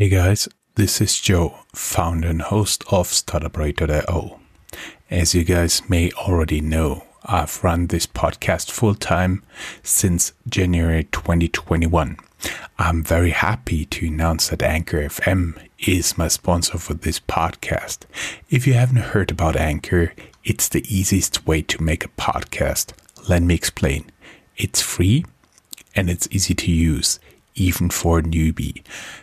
Hey guys, this is Joe, founder and host of StartupRadio.io. As you guys may already know, I've run this podcast full time since January 2021. I'm very happy to announce that Anchor FM is my sponsor for this podcast. If you haven't heard about Anchor, it's the easiest way to make a podcast. Let me explain. It's free and it's easy to use, even for a newbie.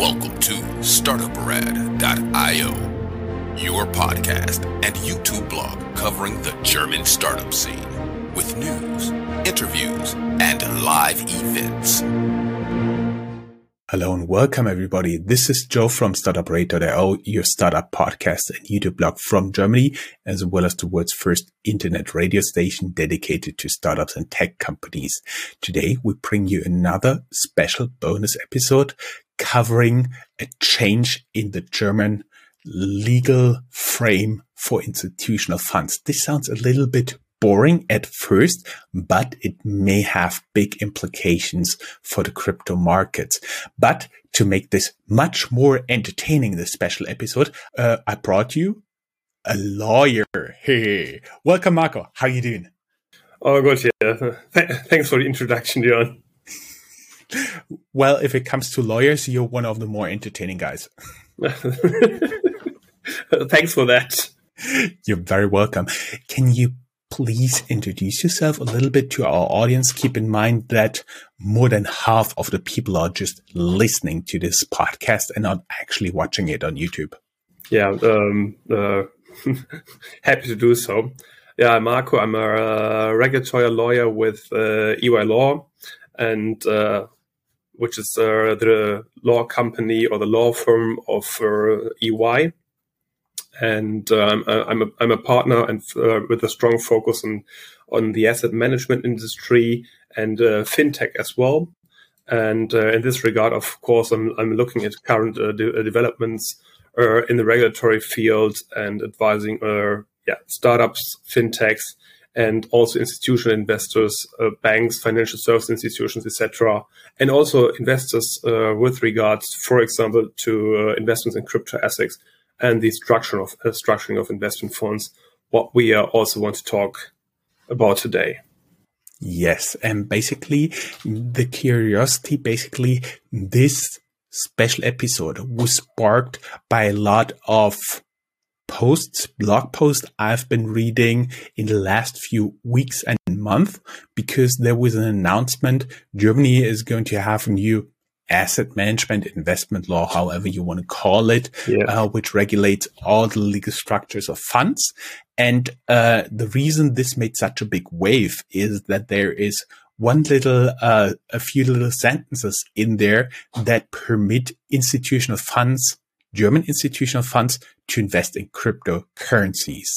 Welcome to StartupRad.io, your podcast and YouTube blog covering the German startup scene with news, interviews, and live events. Hello and welcome everybody. This is Joe from StartupRadio.io, your startup podcast and YouTube blog from Germany, as well as the world's first internet radio station dedicated to startups and tech companies. Today we bring you another special bonus episode covering a change in the German legal frame for institutional funds. This sounds a little bit boring at first, but it may have big implications for the crypto markets. But to make this much more entertaining, this special episode, uh, I brought you a lawyer. Hey, welcome, Marco. How are you doing? Oh, good. Yeah. Th- thanks for the introduction, Dion. Well, if it comes to lawyers, you're one of the more entertaining guys. thanks for that. You're very welcome. Can you please introduce yourself a little bit to our audience? Keep in mind that more than half of the people are just listening to this podcast and not actually watching it on YouTube. Yeah, um, uh, happy to do so. Yeah, I'm Marco, I'm a uh, regulatory lawyer with uh, EY Law, and uh, which is uh, the law company or the law firm of uh, EY and um, I'm a I'm a partner and uh, with a strong focus on on the asset management industry and uh, fintech as well. And uh, in this regard, of course, I'm I'm looking at current uh, de- developments in the regulatory field and advising yeah startups, fintechs, and also institutional investors, banks, financial service institutions, etc., and also investors with regards, for example, to investments in crypto assets and the structure of uh, structuring of investment funds, what we uh, also want to talk about today. Yes, and basically the curiosity, basically this special episode was sparked by a lot of posts, blog posts I've been reading in the last few weeks and months because there was an announcement Germany is going to have a new asset management, investment law, however you want to call it, yeah. uh, which regulates all the legal structures of funds. And uh, the reason this made such a big wave is that there is one little, uh, a few little sentences in there that permit institutional funds, German institutional funds, to invest in cryptocurrencies.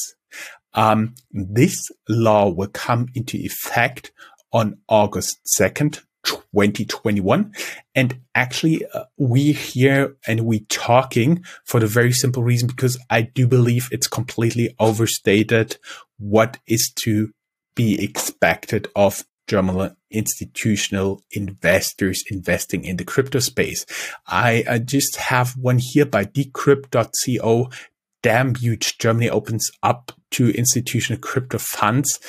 Um, this law will come into effect on August 2nd, 2021. And actually, uh, we here and we talking for the very simple reason because I do believe it's completely overstated what is to be expected of German institutional investors investing in the crypto space. I, I just have one here by decrypt.co. Damn huge. Germany opens up to institutional crypto funds.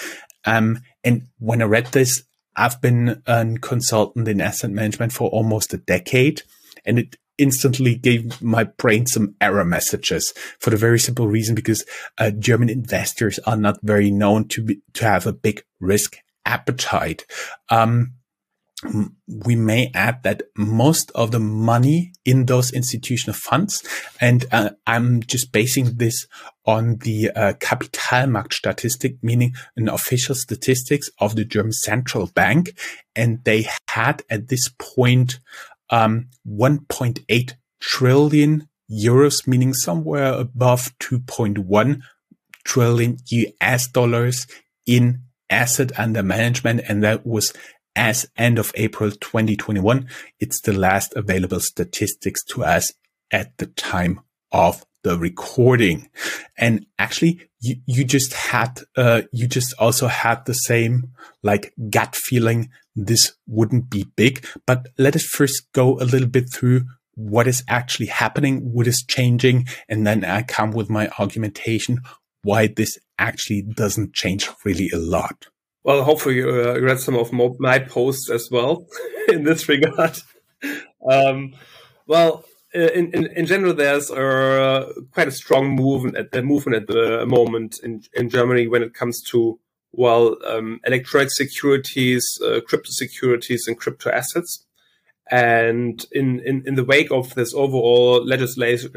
Um, and when I read this, I've been a consultant in asset management for almost a decade and it instantly gave my brain some error messages for the very simple reason because uh, German investors are not very known to be, to have a big risk appetite. Um, we may add that most of the money in those institutional funds, and uh, I'm just basing this on the uh, Kapitalmarktstatistik, meaning an official statistics of the German central bank, and they had at this point um, 1.8 trillion euros, meaning somewhere above 2.1 trillion US dollars in asset under management, and that was as end of April 2021. It's the last available statistics to us at the time of the recording. And actually, you, you just had, uh, you just also had the same like gut feeling this wouldn't be big. But let us first go a little bit through what is actually happening, what is changing, and then I come with my argumentation why this actually doesn't change really a lot. Well, hopefully you uh, read some of my posts as well in this regard. Um, well, uh, in, in, in, general, there's uh, quite a strong movement at the movement at the moment in, in Germany when it comes to well um, electronic securities, uh, crypto securities, and crypto assets. And in, in, in the wake of this overall legislation,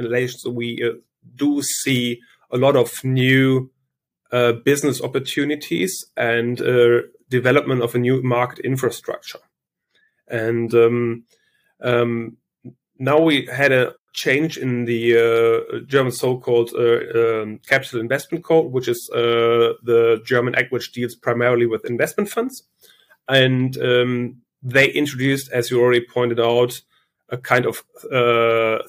we uh, do see a lot of new uh, business opportunities and uh, development of a new market infrastructure. And um, um, now we had a change in the uh, German so-called uh, um, capital investment code, which is uh, the German act which deals primarily with investment funds. And um, they introduced, as you already pointed out, a kind of uh,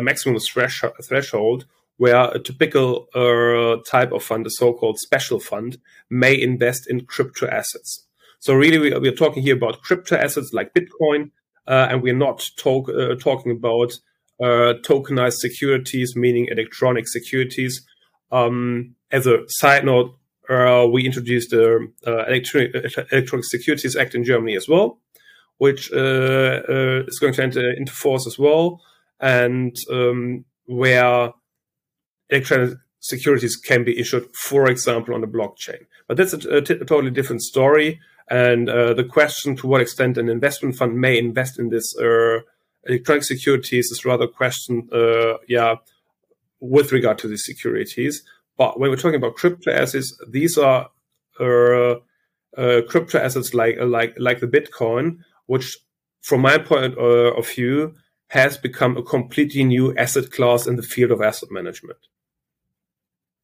maximum thresh- threshold where a typical uh, type of fund, a so-called special fund, may invest in crypto assets. So really, we, we are talking here about crypto assets like Bitcoin, uh, and we're not talk, uh, talking about uh, tokenized securities, meaning electronic securities. Um, as a side note, uh, we introduced the uh, Electronic, Electronic Securities Act in Germany as well, which is going to enter into force as well, and um, where electronic securities can be issued, for example, on the blockchain. But that's a, totally different story. And uh, the question to what extent an investment fund may invest in this uh, electronic securities is rather a question, uh, yeah, with regard to the securities. But when we're talking about crypto assets, these are uh, uh, crypto assets like like like the Bitcoin, which, from my point uh, of view, has become a completely new asset class in the field of asset management.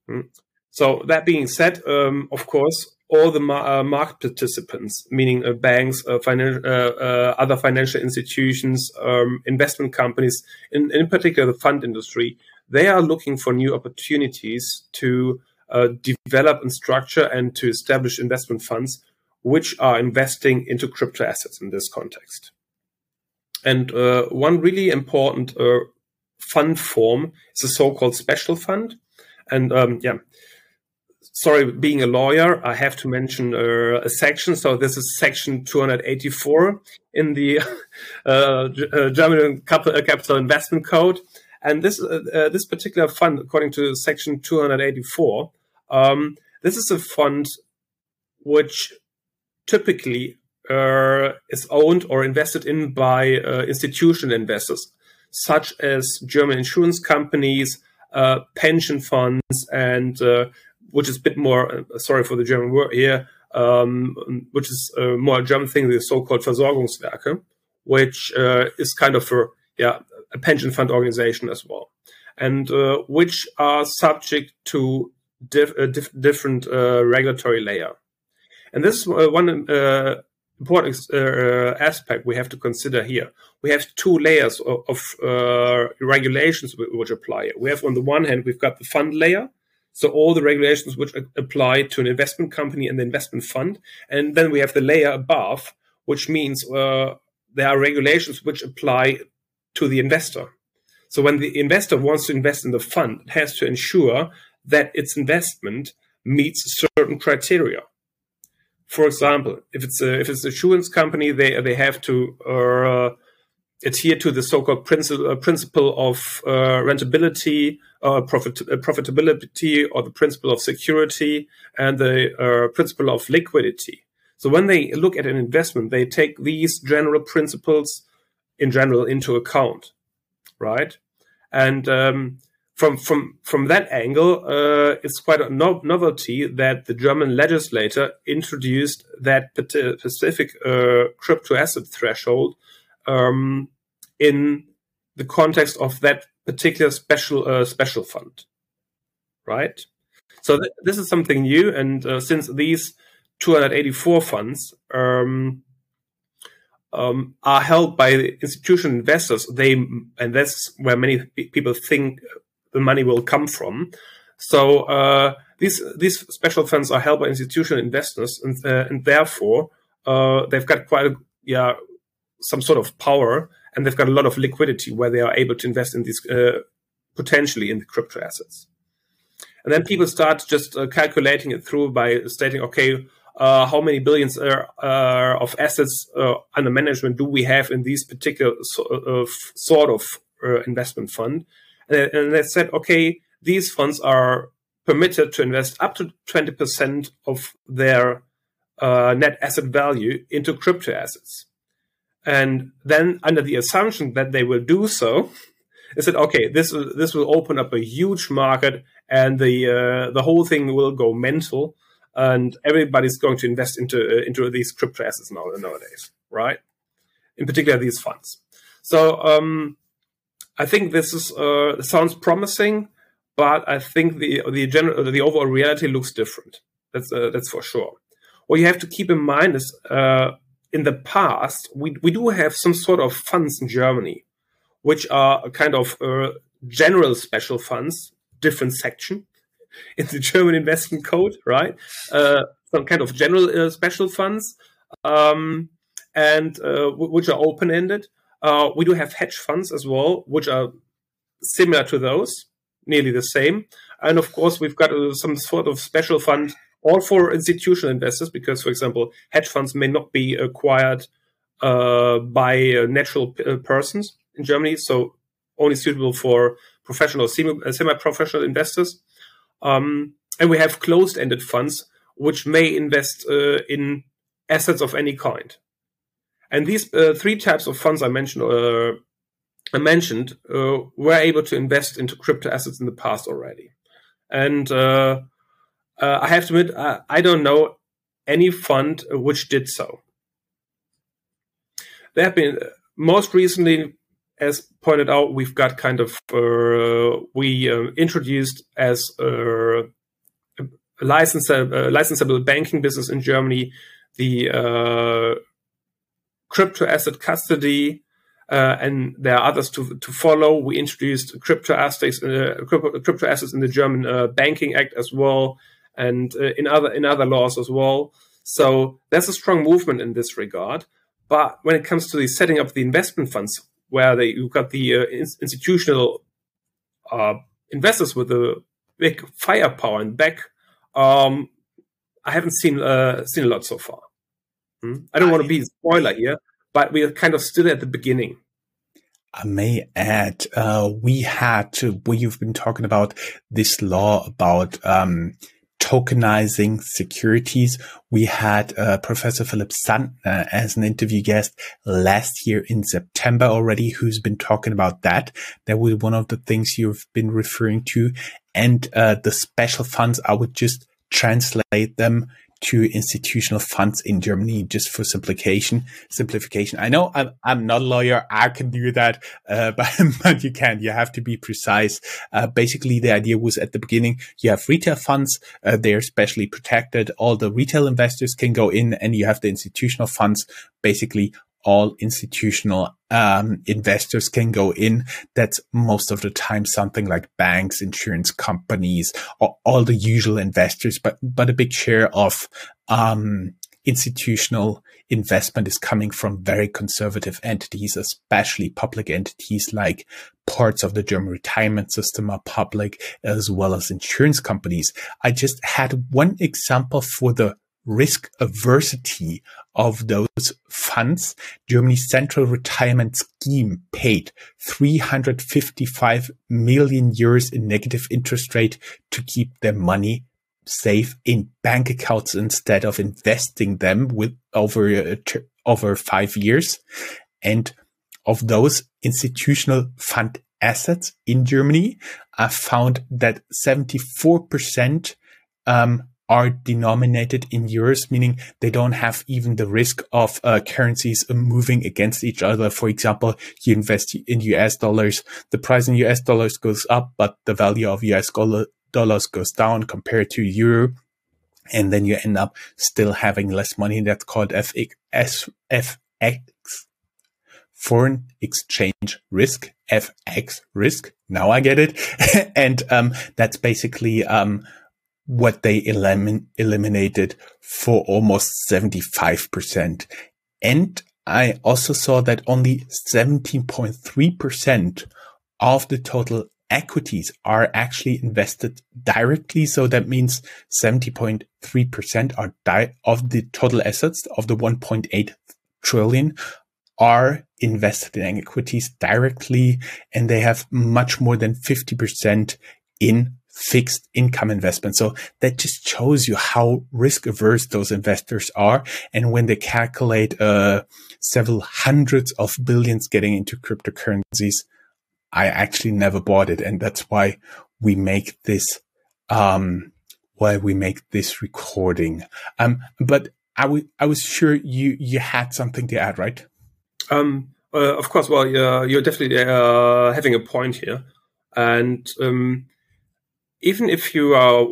Hmm. So that being said, um, of course, all the ma- uh, market participants, meaning uh, banks, uh, finan- uh, uh, other financial institutions, um, investment companies, in, in particular the fund industry, they are looking for new opportunities to uh, develop and structure and to establish investment funds which are investing into crypto assets in this context. And one really important fund form is a so-called special fund and um, yeah, sorry, being a lawyer, I have to mention uh, a section. So this is section 284 in the uh, uh, German uh, Capital Investment Code. And this uh, uh, this particular fund, according to section 284, um, this is a fund which typically is owned or invested in by institutional investors, such as German insurance companies, uh, pension funds and uh, which is a bit more uh, sorry for the German word here, um, which is uh, more a German thing, the so-called Versorgungswerke, which uh, is kind of a yeah a pension fund organization as well, and uh, which are subject to dif- dif- different regulatory layer. And this one important uh, aspect we have to consider here. We have two layers of, of uh, regulations which apply. We have on the one hand, we've got the fund layer. So all the regulations which apply to an investment company and the investment fund. And then we have the layer above, which means uh, there are regulations which apply to the investor. So when the investor wants to invest in the fund, it has to ensure that its investment meets certain criteria for example, if it's a if it's a insurance company, they they have to uh, adhere to the so-called principle uh, principle of uh, rentability, uh, profit, uh, profitability, or the principle of security, and the uh, principle of liquidity. So when they look at an investment, they take these general principles in general into account, right? And um, from from from that angle, uh, it's quite a no- novelty that the German legislator introduced that specific uh, crypto asset threshold um, in the context of that particular special uh, special fund, right? So th- this is something new, and uh, since these 284 funds um, um, are held by institutional investors, they and that's where many people think the money will come from. So uh, these these special funds are held by institutional investors, and, uh, and therefore uh, they've got quite a, yeah some sort of power, and they've got a lot of liquidity where they are able to invest in these uh, potentially in the crypto assets. And then people start just uh, calculating it through by stating, okay, uh, how many billions of assets under management do we have in these particular so, sort of investment fund? And, they said, okay, these funds are permitted to invest up to 20% of their uh, net asset value into crypto assets. And then, under the assumption that they will do so, they said, okay, this this will open up a huge market, and the uh, the whole thing will go mental, and everybody's going to invest into uh, into these crypto assets now nowadays, right? In particular, these funds. So um, I think this is uh, sounds promising, but I think the the general the overall reality looks different. That's uh, that's for sure. What you have to keep in mind is uh, in the past we we do have some sort of funds in Germany, which are kind of uh, general special funds, different section in the German investment code, right? Uh, some kind of general uh, special funds, um, and which are open ended uh, we do have hedge funds as well, which are similar to those, nearly the same. And of course, we've got uh, some sort of special fund all for institutional investors, because, for example, hedge funds may not be acquired uh, by uh, natural uh, persons in Germany, so only suitable for professional, uh, semi-professional investors. Um, and we have closed-ended funds, which may invest in assets of any kind. And these uh, three types of funds I mentioned, uh, I mentioned, uh, were able to invest into crypto assets in the past already. And uh, uh, I have to admit, I, I, don't know any fund which did so. There have been most recently, as pointed out, we've got kind of uh, we introduced as a licensable, licensable banking business in Germany the crypto asset custody, uh, and there are others to to follow. We introduced crypto assets, uh, crypto, assets in the German uh, Banking Act as well, and uh, in other in other laws as well. So there's a strong movement in this regard. But when it comes to the setting up the investment funds, where they you've got the uh, institutional uh, investors with a big firepower and back, um, I haven't seen seen a lot so far. Hmm? I don't want to be a spoiler here, but we are kind of still at the beginning. I may add, uh, we had to, we you've been talking about this law about, um, tokenizing securities. We had uh, Professor Philipp Sandner as an interview guest last year in September already, who's been talking about that. That was one of the things you've been referring to. And uh, the special funds, I would just translate them to institutional funds in Germany just for simplification. Simplification. I know I'm, I'm not a lawyer. I can do that, uh, but, but you can't. You have to be precise. Uh, basically, the idea was at the beginning, you have retail funds. Uh, they're specially protected. All the retail investors can go in and you have the institutional funds basically all institutional um, investors can go in. That's most of the time something like banks, insurance companies, or all the usual investors, but but a big share of um, institutional investment is coming from very conservative entities, especially public entities like parts of the German retirement system are public, as well as insurance companies. I just had one example for the risk aversity of those funds, Germany's central retirement scheme paid 355 million euros in negative interest rate to keep their money save in bank accounts instead of investing them with over over five years. And of those institutional fund assets in Germany, I found that 74% um, are denominated in euros, meaning they don't have even the risk of uh, currencies moving against each other. For example, you invest in US dollars, the price in US dollars goes up, but the value of US dollars goes down compared to euro. And then you end up still having less money. That's called FX, FX, foreign exchange risk, FX risk. Now I get it. and, um, that's basically, um, what they elim- eliminated for almost 75%. And I also saw that only 17.3% of the total equities are actually invested directly. So that means 70.3% are di- of the total assets of the 1.8 trillion are invested in equities directly and they have much more than 50% in fixed income investment. So that just shows you how risk averse those investors are. And when they calculate uh, several hundreds of billions getting into cryptocurrencies, I actually never bought it. And that's why we make this, um, why we make this recording. Um, but I, I was sure you, you had something to add, right? Um, uh, of course. Well, you're definitely uh, having a point here. And um, even if you are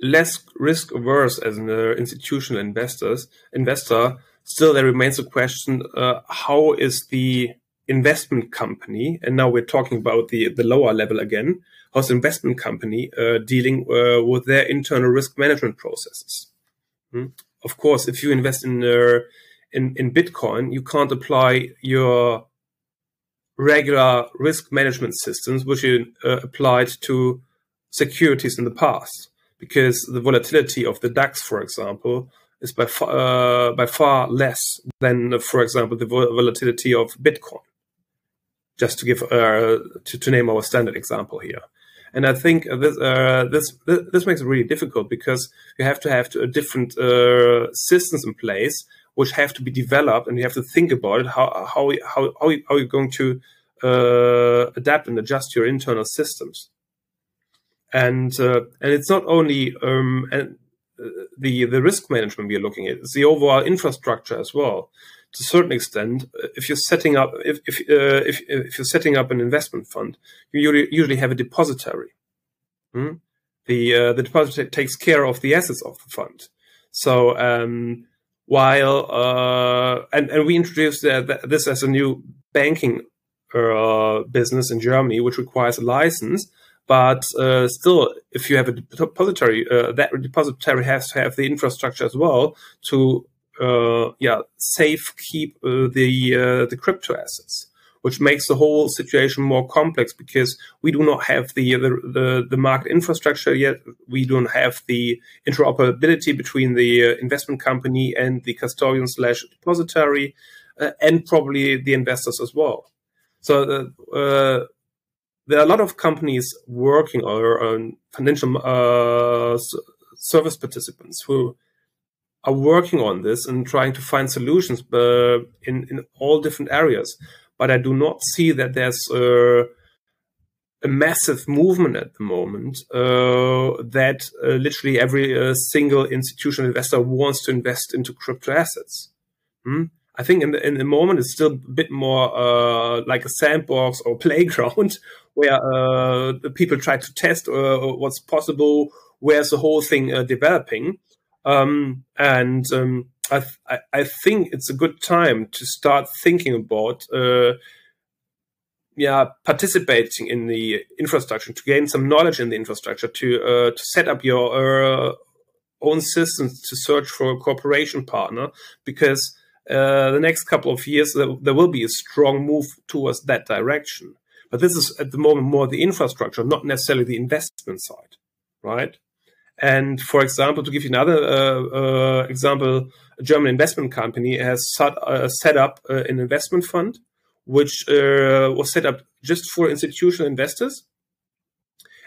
less risk averse as an uh, institutional investors investor, still there remains a question: uh, How is the investment company, and now we're talking about the the lower level again, how's the investment company uh, dealing uh, with their internal risk management processes? Hmm? Of course, if you invest in uh, in in Bitcoin, you can't apply your regular risk management systems, which you uh, applied to securities in the past because the volatility of the DAX, for example, is by far, uh, by far less than, for example, the volatility of Bitcoin. Just to give uh, to, to name our standard example here, and I think this uh, this this makes it really difficult because you have to have different uh, systems in place which have to be developed, and you have to think about it how how how how, how you're going to uh, adapt and adjust your internal systems and uh, and it's not only um, and, uh, the the risk management we are looking at; it's the overall infrastructure as well. To a certain extent, uh, if you're setting up if if, uh, if, if you're setting up an investment fund, you usually have a depository. Hmm? The uh, the depository takes care of the assets of the fund. So um, while and and we introduced this as a new banking business in Germany, which requires a license but uh, still, if you have a depository, uh, that depository has to have the infrastructure as well to, uh, yeah, safe keep uh, the uh, the crypto assets, which makes the whole situation more complex because we do not have the the, the, the market infrastructure yet. We don't have the interoperability between the uh, investment company and the custodian slash depository, and probably the investors as well. So there are a lot of companies working or financial uh, service participants who are working on this and trying to find solutions uh, in in all different areas. But I do not see that there's uh, a massive movement at the moment uh, that uh, literally every uh, single institutional investor wants to invest into crypto assets. Hmm? I think in the in the moment it's still a bit more uh, like a sandbox or playground where uh, the people try to test uh, what's possible. Where's the whole thing uh, developing? Um, and um, I, th- I think it's a good time to start thinking about uh, yeah participating in the infrastructure to gain some knowledge in the infrastructure to uh, to set up your own systems to search for a cooperation partner because uh, the next couple of years, there, will be a strong move towards that direction. But this is at the moment more the infrastructure, not necessarily the investment side, right? And for example, to give you another uh, uh, example, a German investment company has set, uh, set up uh, an investment fund, which was set up just for institutional investors.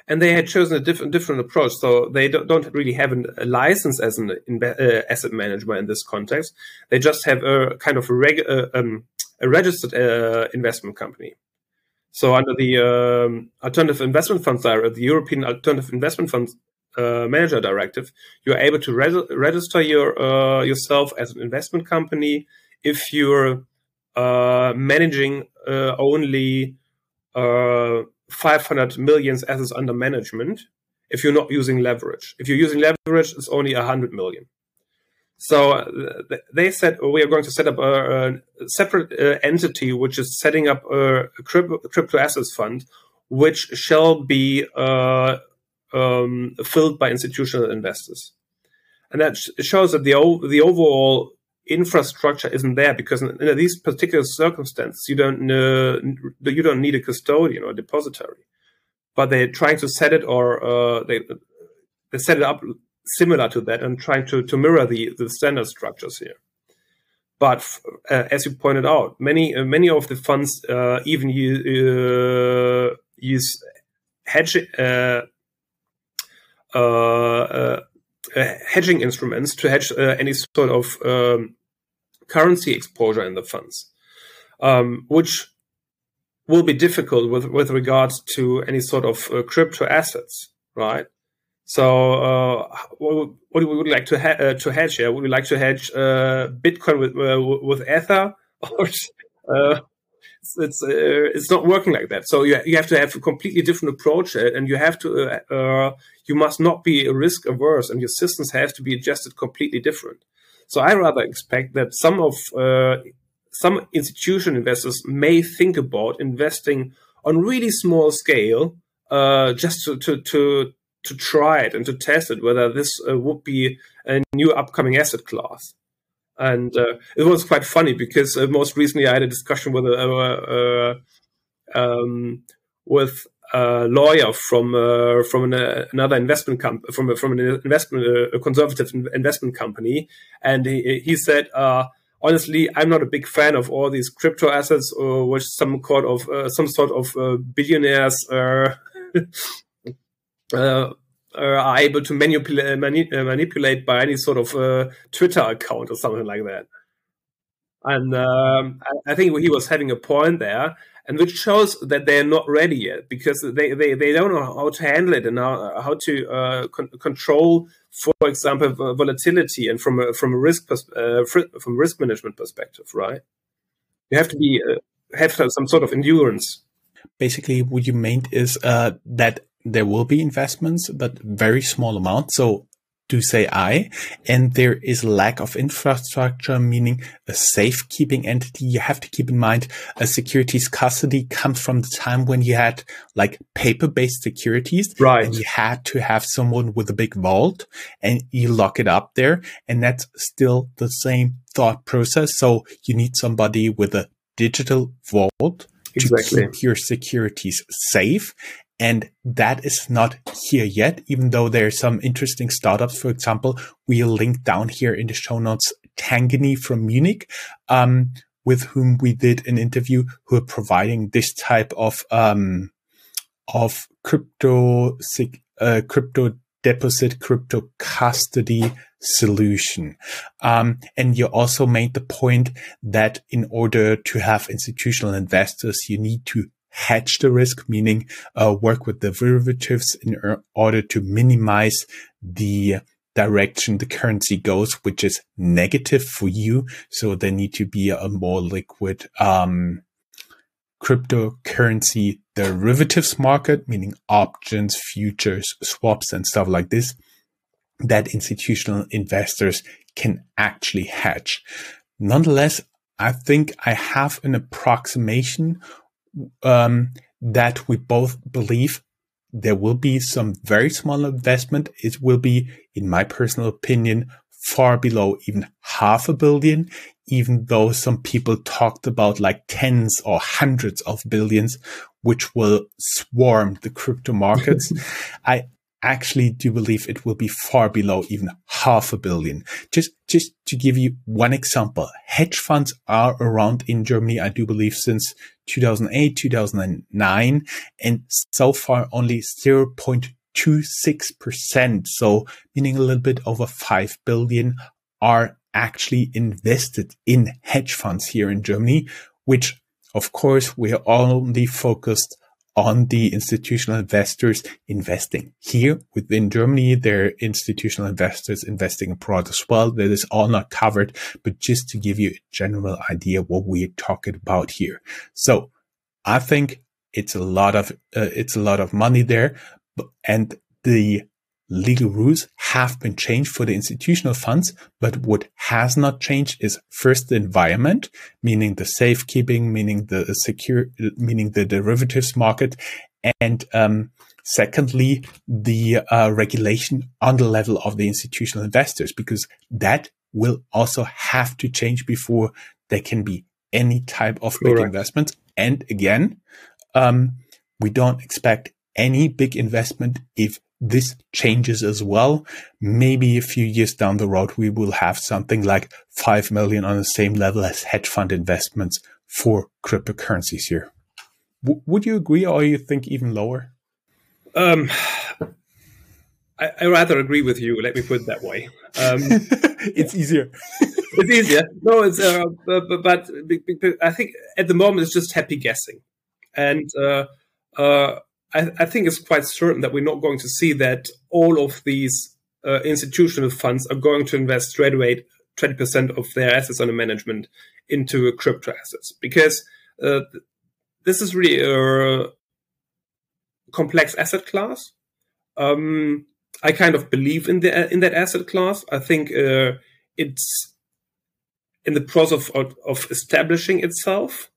And they had chosen a different different approach. So they don't, don't really have an, a license as an uh, asset manager in this context. They just have a kind of a, uh, um, a registered uh, investment company. So under the um, Alternative Investment Funds Directive, the European Alternative Investment Funds uh, Manager Directive, you are able to re- register your uh, yourself as an investment company if you're uh, managing uh, only uh, 500 million assets under management. If you're not using leverage, if you're using leverage, it's only 100 million. So uh, they said oh, we are going to set up a, a separate uh, entity which is setting up a crypto, crypto assets fund, which shall be uh, um, filled by institutional investors, and that sh- shows that the o- the overall infrastructure isn't there because in, in these particular circumstances you don't you don't need a custodian or a depository, but they're trying to set it or uh, they they set it up similar to that and trying to, to mirror the, the standard structures here. But uh, as you pointed out, many uh, many of the funds uh, even use, uh, use hedge hedging instruments to hedge any sort of um, currency exposure in the funds, um, which will be difficult with with regards to any sort of crypto assets, right? So, uh, what, what we would like to ha- uh, to hedge here? Would we like to hedge uh, Bitcoin with uh, with Ether? Or uh, it's it's, uh, it's, not working like that. So you you have to have a completely different approach, and you have to you must not be risk averse, and your systems have to be adjusted completely different. So I rather expect that some of some institution investors may think about investing on really small scale, just to to, to to try it and to test it whether this uh, would be a new upcoming asset class. And uh, it was quite funny because uh, most recently I had a discussion with uh, uh, um, with a lawyer from uh, from an, another investment company from from an investment a conservative investment company, and he, he said honestly, I'm not a big fan of all these crypto assets, or which some sort of uh, some sort of uh, billionaires uh, uh, are able to manipulate mani- uh, manipulate by any sort of uh, Twitter account or something like that. And um, I, think he was having a point there, and which shows that they're not ready yet because they, they, they don't know how to handle it and how, how to uh, con- control, for example, volatility and from a, from a risk pers- uh, from risk management perspective, right? You have to be uh, have some sort of endurance. Basically, what you meant is that there will be investments, but very small amounts. So do say I, and there is lack of infrastructure, meaning a safekeeping entity. You have to keep in mind a securities custody comes from the time when you had like paper based securities. Right. And you had to have someone with a big vault and you lock it up there. And that's still the same thought process. So you need somebody with a digital vault exactly. to keep your securities safe. And that is not here yet, even though there are some interesting startups. For example, we'll link down here in the show notes Tangany from Munich, um, with whom we did an interview who are providing this type of, um, of crypto, uh, crypto deposit, crypto custody solution. Um, and you also made the point that in order to have institutional investors, you need to hedge the risk, meaning uh, work with the derivatives in order to minimize the direction the currency goes, which is negative for you. So there need to be a more liquid um, cryptocurrency derivatives market, meaning options, futures, swaps, and stuff like this, that institutional investors can actually hedge. Nonetheless, I think I have an approximation um, that we both believe there will be some very small investment. It will be, in my personal opinion, far below even half a billion, even though some people talked about like tens or hundreds of billions, which will swarm the crypto markets. I, actually do believe it will be far below even half a billion. Just, just to give you one example, hedge funds are around in Germany, I do believe since 2008, 2009, and so far only 0.26%. So meaning a little bit over 5 billion are actually invested in hedge funds here in Germany, which of course we are only focused on the institutional investors investing here within Germany. There are institutional investors investing abroad as well. That is all not covered, but just to give you a general idea what we're talking about here. So I think it's a lot of, uh, it's a lot of money there. And the legal rules have been changed for the institutional funds, but what has not changed is first the environment, meaning the safekeeping, meaning the secure, meaning the derivatives market, and um, secondly the uh, regulation on the level of the institutional investors, because that will also have to change before there can be any type of big investment. And again, um, we don't expect any big investment if this changes as well. Maybe a few years down the road, we will have something like 5 million on the same level as hedge fund investments for cryptocurrencies here. W- would you agree or you think even lower? Um, I, I, rather agree with you. Let me put it that way. Um, it's easier. it's easier. No, it's, uh, but, but, but, I think at the moment it's just happy guessing. And, uh, uh, I, I, think it's quite certain that we're not going to see that all of these uh, institutional funds are going to invest straight away 20% of their assets under management into crypto assets because uh, this is really a complex asset class. Um, I kind of believe in the in that asset class. I think uh, it's in the process of, of establishing itself,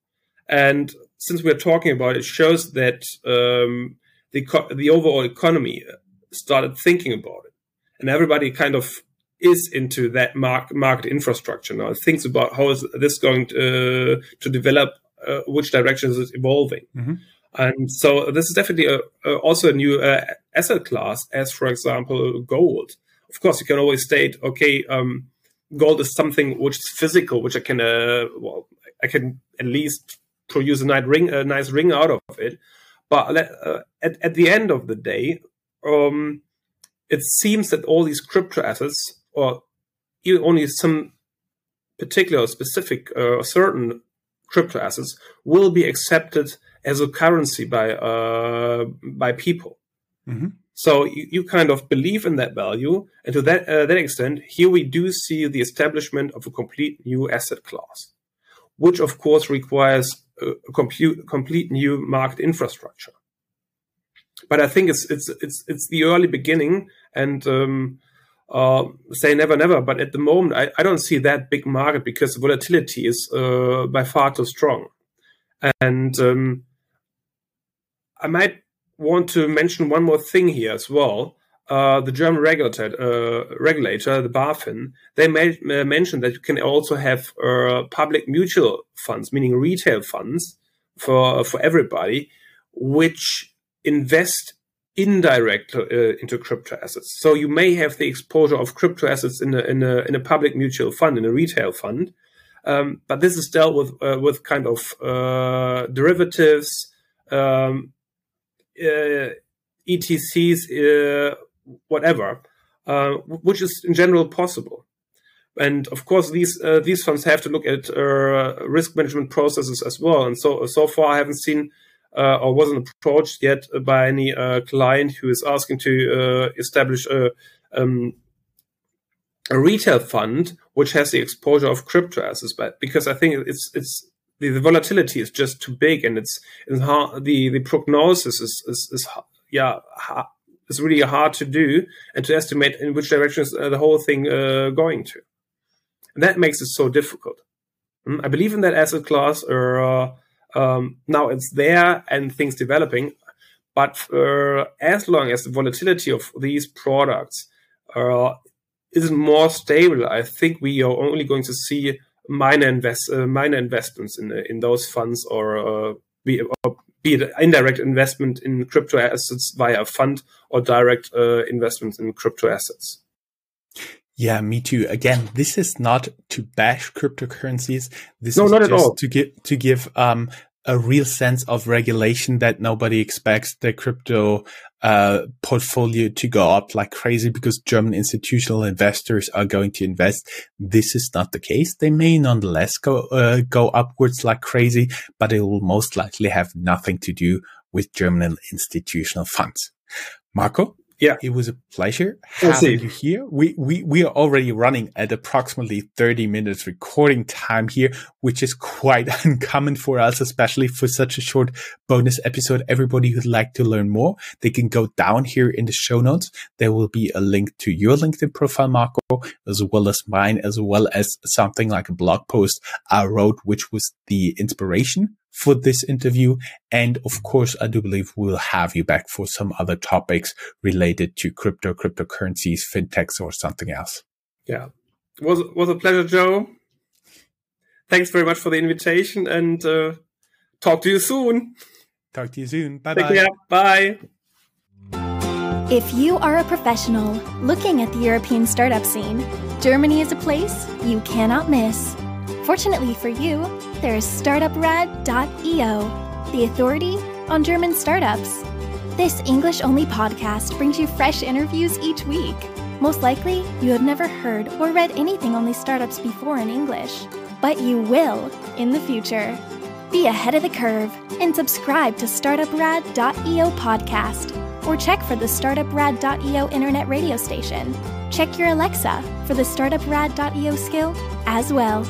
and since we're talking about it, it shows that um, the the overall economy started thinking about it, and everybody kind of is into that mark, market infrastructure now. Thinks about how is this going to, uh, to develop, uh, which direction is it evolving, mm-hmm. and so this is definitely a, a, also a new uh, asset class, as for example gold. Of course, you can always state, okay, um, gold is something which is physical, which I can, uh, well, I can at least produce a nice ring, a nice ring out of it. But uh, at, at the end of the day, um, it seems that all these crypto assets, or even only some particular, specific, uh, certain crypto assets, will be accepted as a currency by uh, by people. Mm-hmm. So you, you, kind of believe in that value, and to that uh, that extent, here we do see the establishment of a complete new asset class, which of course requires a compute, complete new market infrastructure. But I think it's it's it's it's the early beginning, and um, uh, say never never. But at the moment, I, I don't see that big market because volatility is uh, by far too strong. And um, I might want to mention one more thing here as well. Uh, the German regulator, uh, regulator, the BaFin, they uh, mentioned that you can also have uh, public mutual funds, meaning retail funds for for everybody, which invest indirectly uh, into crypto assets. So you may have the exposure of crypto assets in a in a in a public mutual fund, in a retail fund, um, but this is dealt with with kind of derivatives. Um, ETCs, whatever, uh, which is in general possible. And of course, these uh, these funds have to look at uh, risk management processes as well. And so so far, I haven't seen uh, or wasn't approached yet by any uh, client who is asking to uh, establish a um, a retail fund which has the exposure of crypto assets. But because I think it's it's the, the volatility is just too big, and it's, it's hard, the the prognosis is is, is yeah is really hard to do and to estimate in which direction is uh, the whole thing uh, going to. And that makes it so difficult. Mm, I believe in that asset class. Or uh, um, now it's there and things developing, but uh, as long as the volatility of these products uh, isn't more stable, I think we are only going to see minor invest minor investments in in those funds or be be it indirect investment in crypto assets via a fund or direct uh, investments in crypto assets. Yeah, me too. Again, this is not to bash cryptocurrencies. This no, is not just at all. to give to give um, a real sense of regulation that nobody expects the crypto uh, portfolio to go up like crazy because German institutional investors are going to invest. This is not the case. They may nonetheless go uh, go upwards like crazy, but it will most likely have nothing to do with German institutional funds. Marco, yeah, it was a pleasure having see. you here. We, we, we are already running at approximately 30 minutes recording time here, which is quite uncommon for us, especially for such a short bonus episode. Everybody who'd like to learn more, they can go down here in the show notes. There will be a link to your LinkedIn profile, Marco, as well as mine, as well as something like a blog post I wrote, which was the inspiration for this interview. And of course, I do believe we'll have you back for some other topics related to crypto, cryptocurrencies, fintechs, or something else. Yeah, was was a pleasure, Joe. Thanks very much for the invitation, and uh, talk to you soon. Talk to you soon. Bye bye. care. Bye. If you are a professional looking at the European startup scene, Germany is a place you cannot miss. Fortunately for you, there is startuprad.io, the authority on German startups. This English only podcast brings you fresh interviews each week. Most likely, you have never heard or read anything on these startups before in English, but you will in the future. Be ahead of the curve and subscribe to startuprad.io podcast or check for the startuprad.io internet radio station. Check your Alexa for the startuprad.io skill as well.